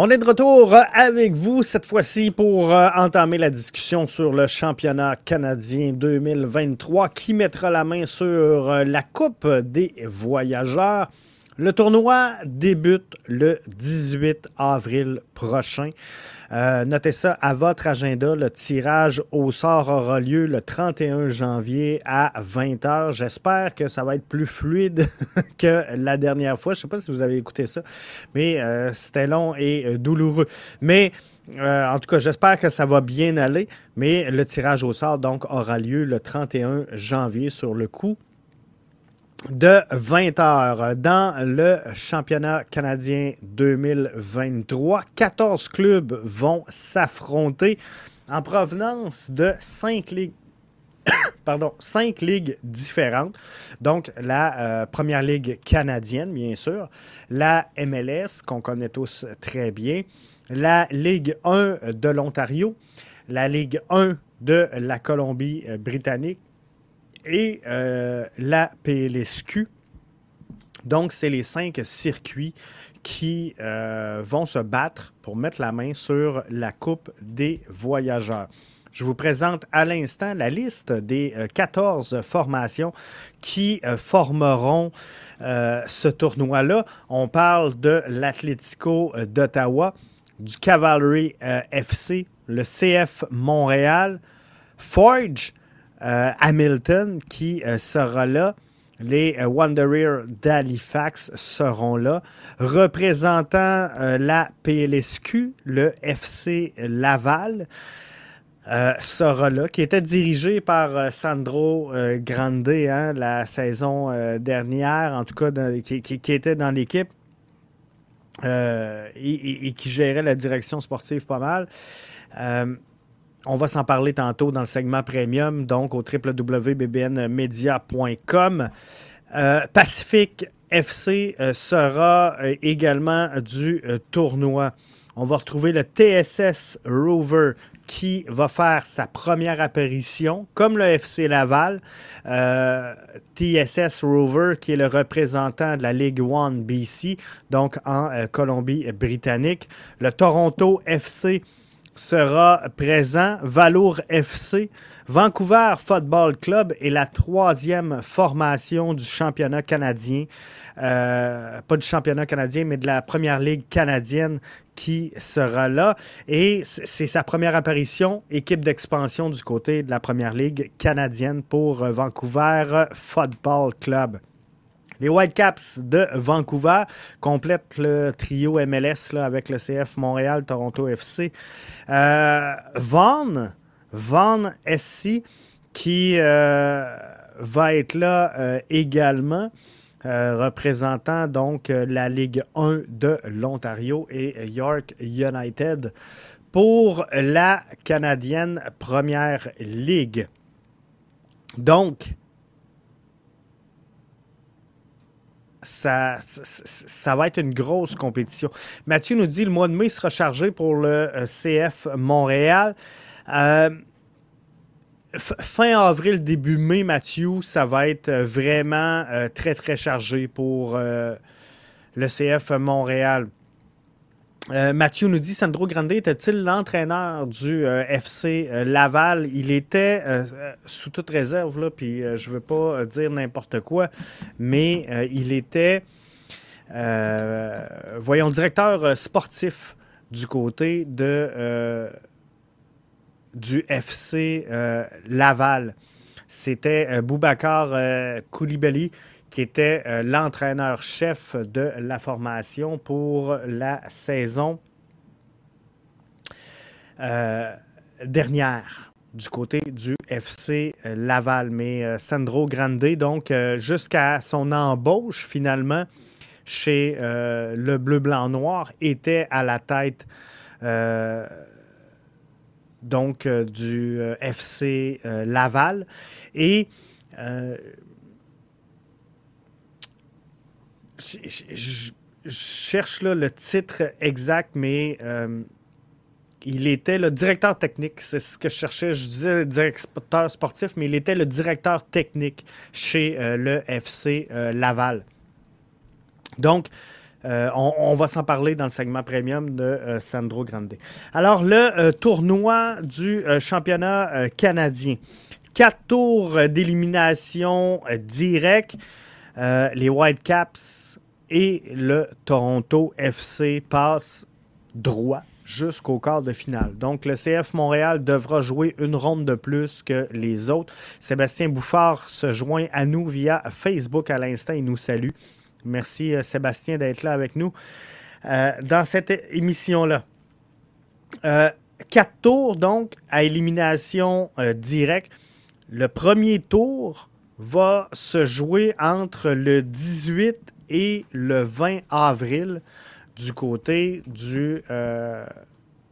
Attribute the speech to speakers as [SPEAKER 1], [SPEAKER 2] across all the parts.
[SPEAKER 1] On est de retour avec vous cette fois-ci pour euh, entamer la discussion sur le championnat canadien 2023 qui mettra la main sur euh, la Coupe des voyageurs. Le tournoi débute le 18 avril prochain. Euh, notez ça à votre agenda. Le tirage au sort aura lieu le 31 janvier à 20h. J'espère que ça va être plus fluide que la dernière fois. Je ne sais pas si vous avez écouté ça, mais euh, c'était long et euh, douloureux. Mais en tout cas, j'espère que ça va bien aller. Mais le tirage au sort, donc, aura lieu le 31 janvier sur le coup de 20 heures dans le championnat canadien 2023. 14 clubs vont s'affronter en provenance de 5 ligues. Pardon, cinq ligues différentes. Donc, la euh, première ligue canadienne, bien sûr, la MLS, qu'on connaît tous très bien, la Ligue 1 de l'Ontario, la Ligue 1 de la Colombie-Britannique, et euh, la PLSQ. Donc, c'est les cinq circuits qui euh, vont se battre pour mettre la main sur la Coupe des voyageurs. Je vous présente à l'instant la liste des 14 euh, formations qui formeront ce tournoi-là. On parle de l'Atlético d'Ottawa, du Cavalry FC, le CF Montréal, Forge, Hamilton qui euh, sera là. Les euh, Wanderers d'Halifax seront là. Représentant la PLSQ, le FC Laval sera là, qui était dirigé par Sandro Grande hein, la saison dernière, en tout cas qui, était dans l'équipe. et, qui gérait la direction sportive pas mal. On va s'en parler tantôt dans le segment premium, donc au www.bbnmedia.com. Euh, Pacific FC euh, sera euh, également du tournoi. On va retrouver le TSS Rover qui va faire sa première apparition, comme le FC Laval. TSS Rover, qui est le représentant de la Ligue One BC, donc en Colombie-Britannique. Le Toronto FC sera présent. Valour FC, Vancouver Football Club est la troisième formation du championnat canadien. Euh, pas du championnat canadien, mais de la première ligue canadienne qui sera là. Et c'est sa première apparition, équipe d'expansion du côté de la première ligue canadienne pour Vancouver Football Club. Les Whitecaps de Vancouver complètent le trio MLS avec le CF Montréal, Toronto FC. Euh, Vaughan, SC, qui euh, va être là euh, également. représentant donc la Ligue 1 de l'Ontario et York United pour la canadienne Première Ligue. Donc, ça, ça, va être une grosse compétition. Mathieu nous dit le mois de mai sera chargé pour le euh, CF Montréal. Euh, fin avril, début mai, Mathieu, ça va être euh, vraiment très, très chargé pour le CF Montréal. Euh, Mathieu nous dit Sandro Grande était-il l'entraîneur du euh, FC euh, Laval? Il était sous toute réserve, puis je ne veux pas dire n'importe quoi, mais il était, voyons, directeur sportif du côté du FC Laval. C'était Boubacar Koulibaly qui était euh, l'entraîneur-chef de la formation pour la saison euh, dernière du côté du FC Laval. Mais euh, Sandro Grande, donc jusqu'à son embauche finalement chez le Bleu-Blanc-Noir, était à la tête donc du FC Laval. Et je, cherche le titre exact, mais euh, il était le directeur technique. C'est ce que je cherchais. Je disais directeur sportif, mais il était le directeur technique chez euh, le FC euh, Laval. Donc, on, va s'en parler dans le segment premium de Sandro Grande. Alors, le tournoi du championnat canadien. Quatre tours d'élimination direct. Les Whitecaps et le Toronto FC passent droit jusqu'au quart de finale. Donc, le CF Montréal devra jouer une ronde de plus que les autres. Sébastien Bouffard se joint à nous via Facebook à l'instant. Il nous salue. Merci, euh, Sébastien, d'être là avec nous euh, dans cette émission-là. Euh, quatre tours, donc, à élimination directe. Le premier tour va se jouer entre le 18 et le 20 avril du côté du euh,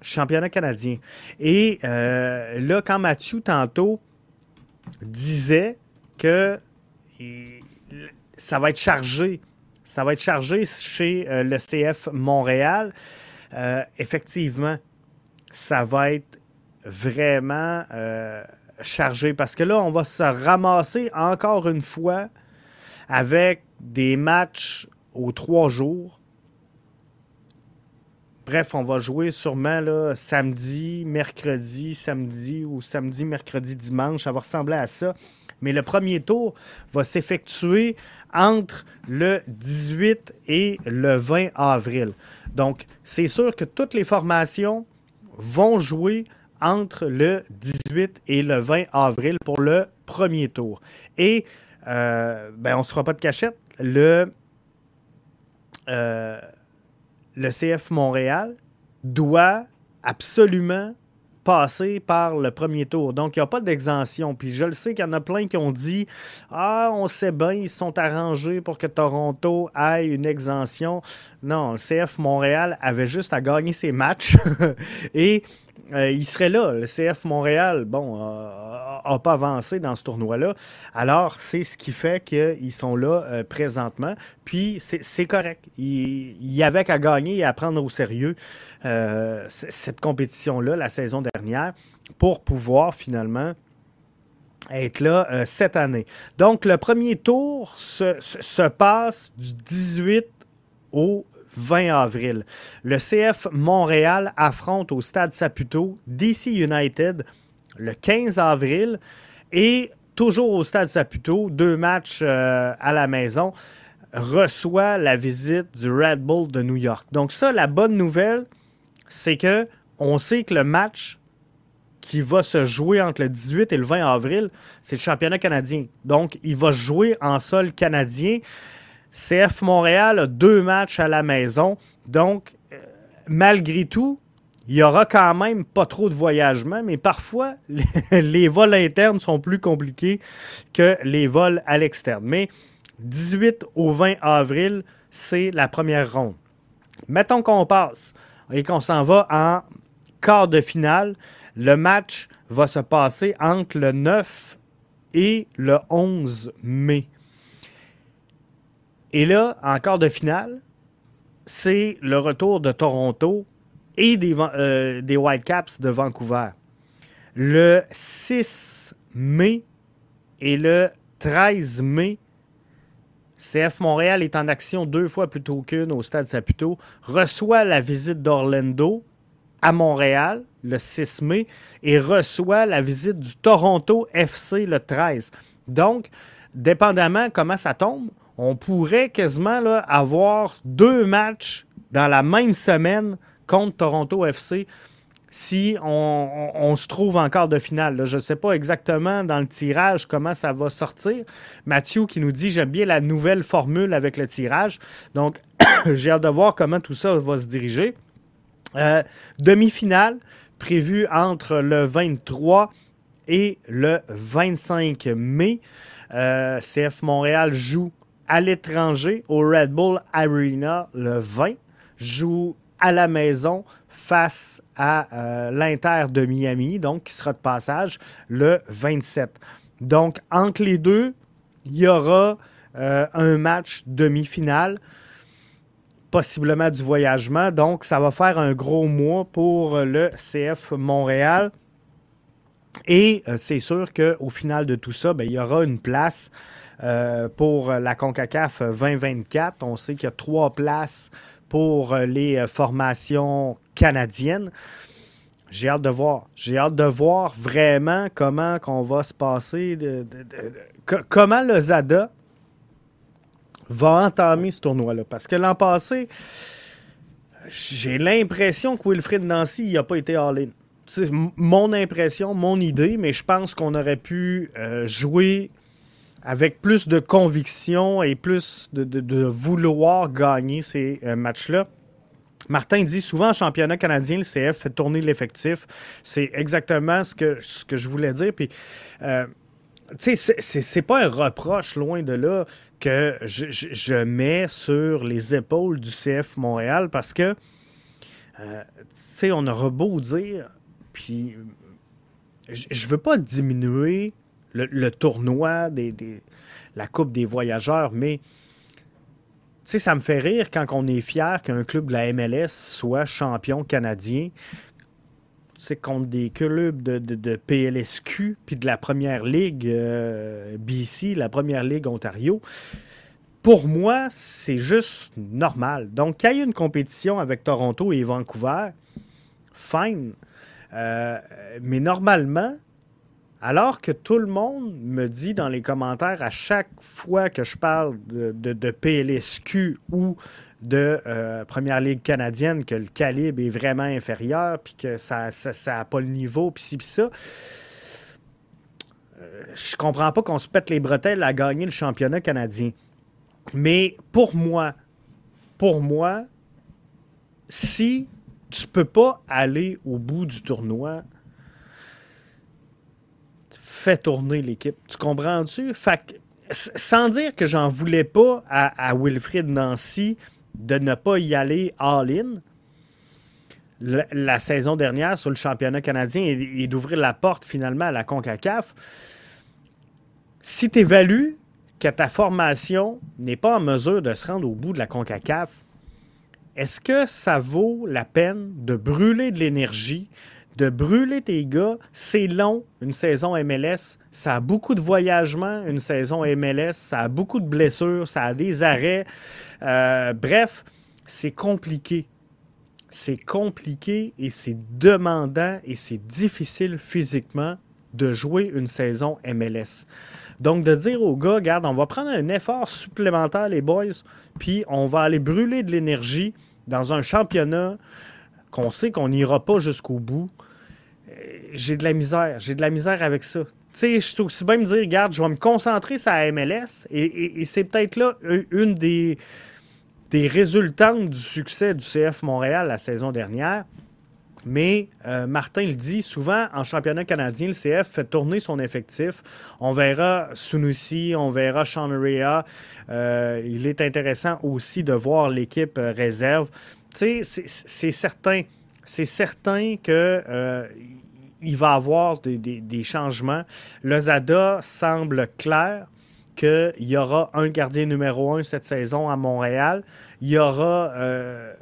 [SPEAKER 1] championnat canadien. Et euh, là, quand Mathieu, tantôt, disait que ça va être chargé, ça va être chargé chez euh, le CF Montréal, effectivement, ça va être vraiment chargé parce que là, on va se ramasser encore une fois avec des matchs aux trois jours Bref, on va jouer sûrement là, samedi, mercredi, samedi ou samedi, mercredi, dimanche. Ça va ressembler à ça. Mais le premier tour va s'effectuer entre le 18 et le 20 avril. Donc, c'est sûr que toutes les formations vont jouer entre le 18 et le 20 avril pour le premier tour. Et, euh, ben, on ne se fera pas de cachette. Le. Euh, le CF Montréal doit absolument passer par le premier tour. Donc, il n'y a pas d'exemption. Puis je le sais qu'il y en a plein qui ont dit Ah, on sait bien, ils sont arrangés pour que Toronto ait une exemption. Non, le CF Montréal avait juste à gagner ses matchs et euh, il serait là. Le CF Montréal, bon, n'a pas avancé dans ce tournoi-là. Alors, c'est ce qui fait qu'ils sont là euh, présentement. Puis, c'est correct. Il, y avait qu'à gagner et à prendre au sérieux euh, cette compétition-là la saison dernière pour pouvoir finalement être là cette année. Donc, le premier tour se, se passe du 18 au 20 avril. Le CF Montréal affronte au Stade Saputo DC United le 15 avril et toujours au Stade Saputo, deux matchs euh, à la maison, reçoit la visite du Red Bull de New York. Donc ça, la bonne nouvelle, c'est que on sait que le match qui va se jouer entre le 18 et le 20 avril, c'est le championnat canadien. Donc, il va jouer en sol canadien. CF Montréal a deux matchs à la maison. Donc, euh, malgré tout, il y aura quand même pas trop de voyagement, mais parfois, les, vols internes sont plus compliqués que les vols à l'externe. Mais 18 au 20 avril, c'est la première ronde. Mettons qu'on passe et qu'on s'en va en quart de finale. Le match va se passer entre le 9 et le 11 mai. Et là, en quart de finale, c'est le retour de Toronto et des, euh, des Whitecaps de Vancouver. Le 6 mai et le 13 mai, CF Montréal est en action deux fois plutôt qu'une au Stade Saputo, reçoit la visite d'Orlando à Montréal le 6 mai et reçoit la visite du Toronto FC le 13. Donc, dépendamment comment ça tombe, on pourrait quasiment avoir deux matchs dans la même semaine contre Toronto FC si on, se trouve en quart de finale. je ne sais pas exactement dans le tirage comment ça va sortir. Mathieu qui nous dit j'aime bien la nouvelle formule avec le tirage. Donc, j'ai hâte de voir comment tout ça va se diriger. Euh, demi-finale prévue entre le 23 et le 25 mai. Euh, CF Montréal joue à l'étranger au Red Bull Arena le 20, joue à la maison face à euh, l'Inter de Miami, donc qui sera de passage le 27. Donc, entre les deux, il y aura euh, un match demi-finale, possiblement du voyagement. Donc, ça va faire un gros mois pour le CF Montréal. Et euh, c'est sûr qu'au final de tout ça, ben, il y aura une place pour la CONCACAF 2024. On sait qu'il y a trois places pour les formations canadiennes. J'ai hâte de voir. J'ai hâte de voir vraiment comment qu'on va se passer, comment le ZADA va entamer ce tournoi-là. Parce que l'an passé, j'ai l'impression que Wilfred Nancy n'a pas été all-in. C'est mon impression, mon idée, mais je pense qu'on aurait pu euh, jouer avec plus de conviction et plus de, vouloir gagner ces euh, matchs-là. Martin dit souvent en championnat canadien, le CF fait tourner l'effectif. C'est exactement ce que, je voulais dire. Puis, euh, tu sais, c'est pas un reproche, loin de là, que je, mets sur les épaules du CF Montréal parce que, euh, tu sais, on aura beau dire, puis je veux pas diminuer le, tournoi, des, la Coupe des voyageurs, mais ça me fait rire quand on est fier qu'un club de la MLS soit champion canadien, c'est contre des clubs de, PLSQ puis de la première ligue euh, BC, la première ligue Ontario. Pour moi, c'est juste normal. Donc, qu'il y ait une compétition avec Toronto et Vancouver, fine. Euh, mais normalement, alors que tout le monde me dit dans les commentaires à chaque fois que je parle de PLSQ ou de euh, Première Ligue canadienne que le calibre est vraiment inférieur, puis que ça n'a pas le niveau, puis ci, puis ça. Euh, je comprends pas qu'on se pète les bretelles à gagner le championnat canadien. Mais pour moi, pour moi, si tu peux pas aller au bout du tournoi, fais tourner l'équipe. Tu comprends-tu? sans dire que j'en voulais pas à, à Wilfrid Nancy de ne pas y aller all-in la, saison dernière sur le championnat canadien et, d'ouvrir la porte finalement à la CONCACAF, si tu évalues que ta formation n'est pas en mesure de se rendre au bout de la CONCACAF, est-ce que ça vaut la peine de brûler de l'énergie, de brûler tes gars? C'est long, une saison MLS. Ça a beaucoup de voyagements, une saison MLS. Ça a beaucoup de blessures, ça a des arrêts. Euh, bref, c'est compliqué. C'est compliqué et c'est demandant et c'est difficile physiquement de jouer une saison MLS. Donc, de dire aux gars, regarde, on va prendre un effort supplémentaire, les boys, puis on va aller brûler de l'énergie dans un championnat qu'on sait qu'on n'ira pas jusqu'au bout. J'ai de la misère. J'ai de la misère avec ça. Tu sais, je suis aussi bien me dire, regarde, je vais me concentrer sur la MLS et c'est peut-être là une des, des résultantes du succès du CF Montréal la saison dernière. Mais euh, Martin le dit souvent, en championnat canadien, le CF fait tourner son effectif. On verra Sunusi, on verra Sean euh, il est intéressant aussi de voir l'équipe euh, réserve. Tu sais, c'est certain. C'est certain que il va avoir des, des changements. Le ZADA semble clair qu'il y aura un gardien numéro un cette saison à Montréal. Il y aura euh,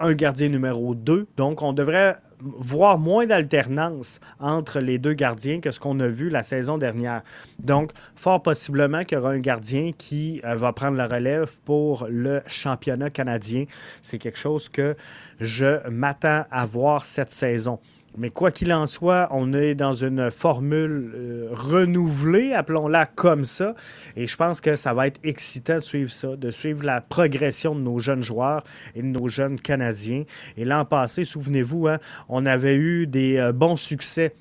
[SPEAKER 1] un gardien numéro 2. Donc, on devrait voir moins d'alternance entre les deux gardiens que ce qu'on a vu la saison dernière. Donc, fort possiblement qu'il y aura un gardien qui euh, va prendre la relève pour le championnat canadien. C'est quelque chose que je m'attends à voir cette saison. Mais quoi qu'il en soit, on est dans une formule euh, renouvelée, appelons-la comme ça. Et je pense que ça va être excitant de suivre ça, de suivre la progression de nos jeunes joueurs et de nos jeunes Canadiens. Et l'an passé, souvenez-vous, hein, on avait eu des euh, bons succès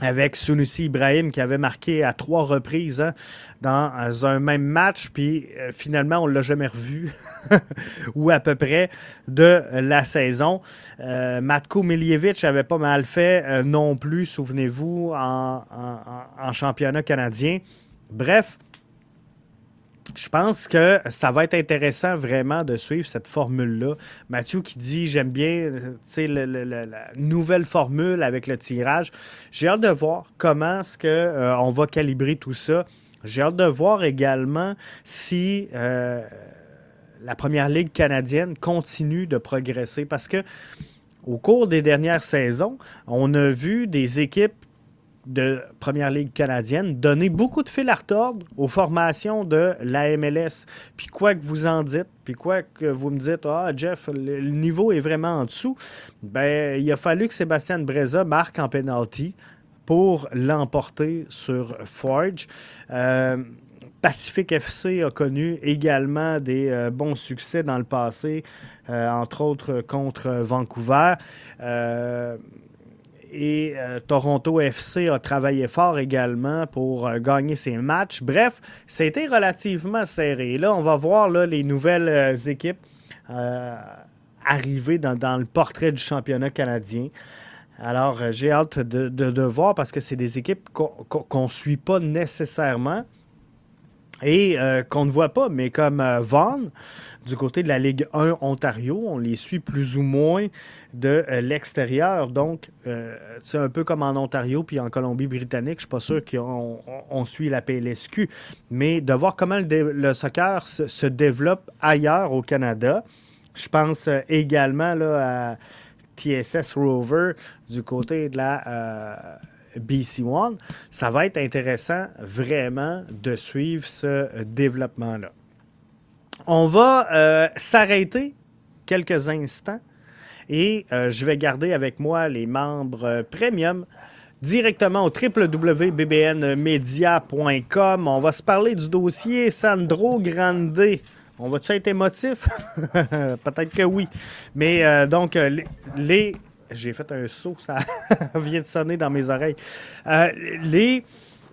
[SPEAKER 1] avec Sunusi Ibrahim qui avait marqué à trois reprises hein, dans un même match, puis euh, finalement on ne l'a jamais revu, ou à peu près, de la saison. Euh, Matko Miljevic avait pas mal fait euh, non plus, souvenez-vous, en championnat canadien. Bref, je pense que ça va être intéressant vraiment de suivre cette formule-là. Mathieu qui dit j'aime bien la nouvelle formule avec le tirage. J'ai hâte de voir comment est-ce qu'on euh, va calibrer tout ça. J'ai hâte de voir également si euh, la première ligue canadienne continue de progresser parce que au cours des dernières saisons, on a vu des équipes de Première Ligue canadienne, donner beaucoup de fil à retordre aux formations de la MLS. Puis quoi que vous en dites, puis quoi que vous me dites, ah, Jeff, le, niveau est vraiment en dessous, ben, il a fallu que Sébastien Breza marque en penalty pour l'emporter sur Forge. Euh, Pacific FC a connu également des euh, bons succès dans le passé, euh, entre autres contre Vancouver. Et Toronto FC a travaillé fort également pour gagner ses matchs. Bref, c'était relativement serré. Là, on va voir les nouvelles équipes arriver dans, le portrait du championnat canadien. Alors, j'ai hâte de, voir parce que c'est des équipes qu'on ne suit pas nécessairement et euh, qu'on ne voit pas, mais comme euh, Vaughan, du côté de la Ligue 1 Ontario, on les suit plus ou moins de euh, l'extérieur. Donc, c'est un peu comme en Ontario puis en Colombie-Britannique. Je ne suis pas sûr qu'on suit la PLSQ, mais de voir comment le, soccer se, développe ailleurs au Canada. Je pense également là, à TSS Rover du côté de la BC One, ça va être intéressant vraiment de suivre ce développement-là. On va euh, s'arrêter quelques instants et euh, je vais garder avec moi les membres euh, premium directement au www.bbnmedia.com. On va se parler du dossier Sandro Grande. On va-tu être émotif? Peut-être que oui. Mais donc, les j'ai fait un saut, ça vient de sonner dans mes oreilles. Euh, les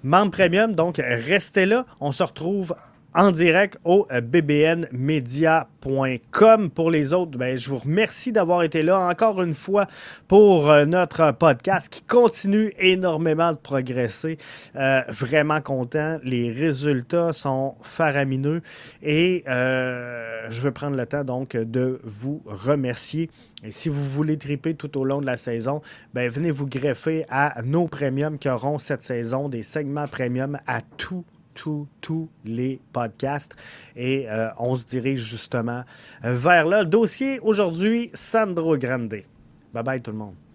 [SPEAKER 1] membres premium, donc restez là. On se retrouve en direct au euh, bbnmedia.com. Pour les autres, ben, je vous remercie d'avoir été là encore une fois pour euh, notre podcast qui continue énormément de progresser. Euh, vraiment content. Les résultats sont faramineux et je veux prendre le temps donc de vous remercier. Et si vous voulez triper tout au long de la saison, ben, venez vous greffer à nos premiums qui auront cette saison, des segments premium à tout tous, les podcasts. Et euh, on se dirige justement vers le dossier aujourd'hui, Sandro Grande. Bye bye tout le monde.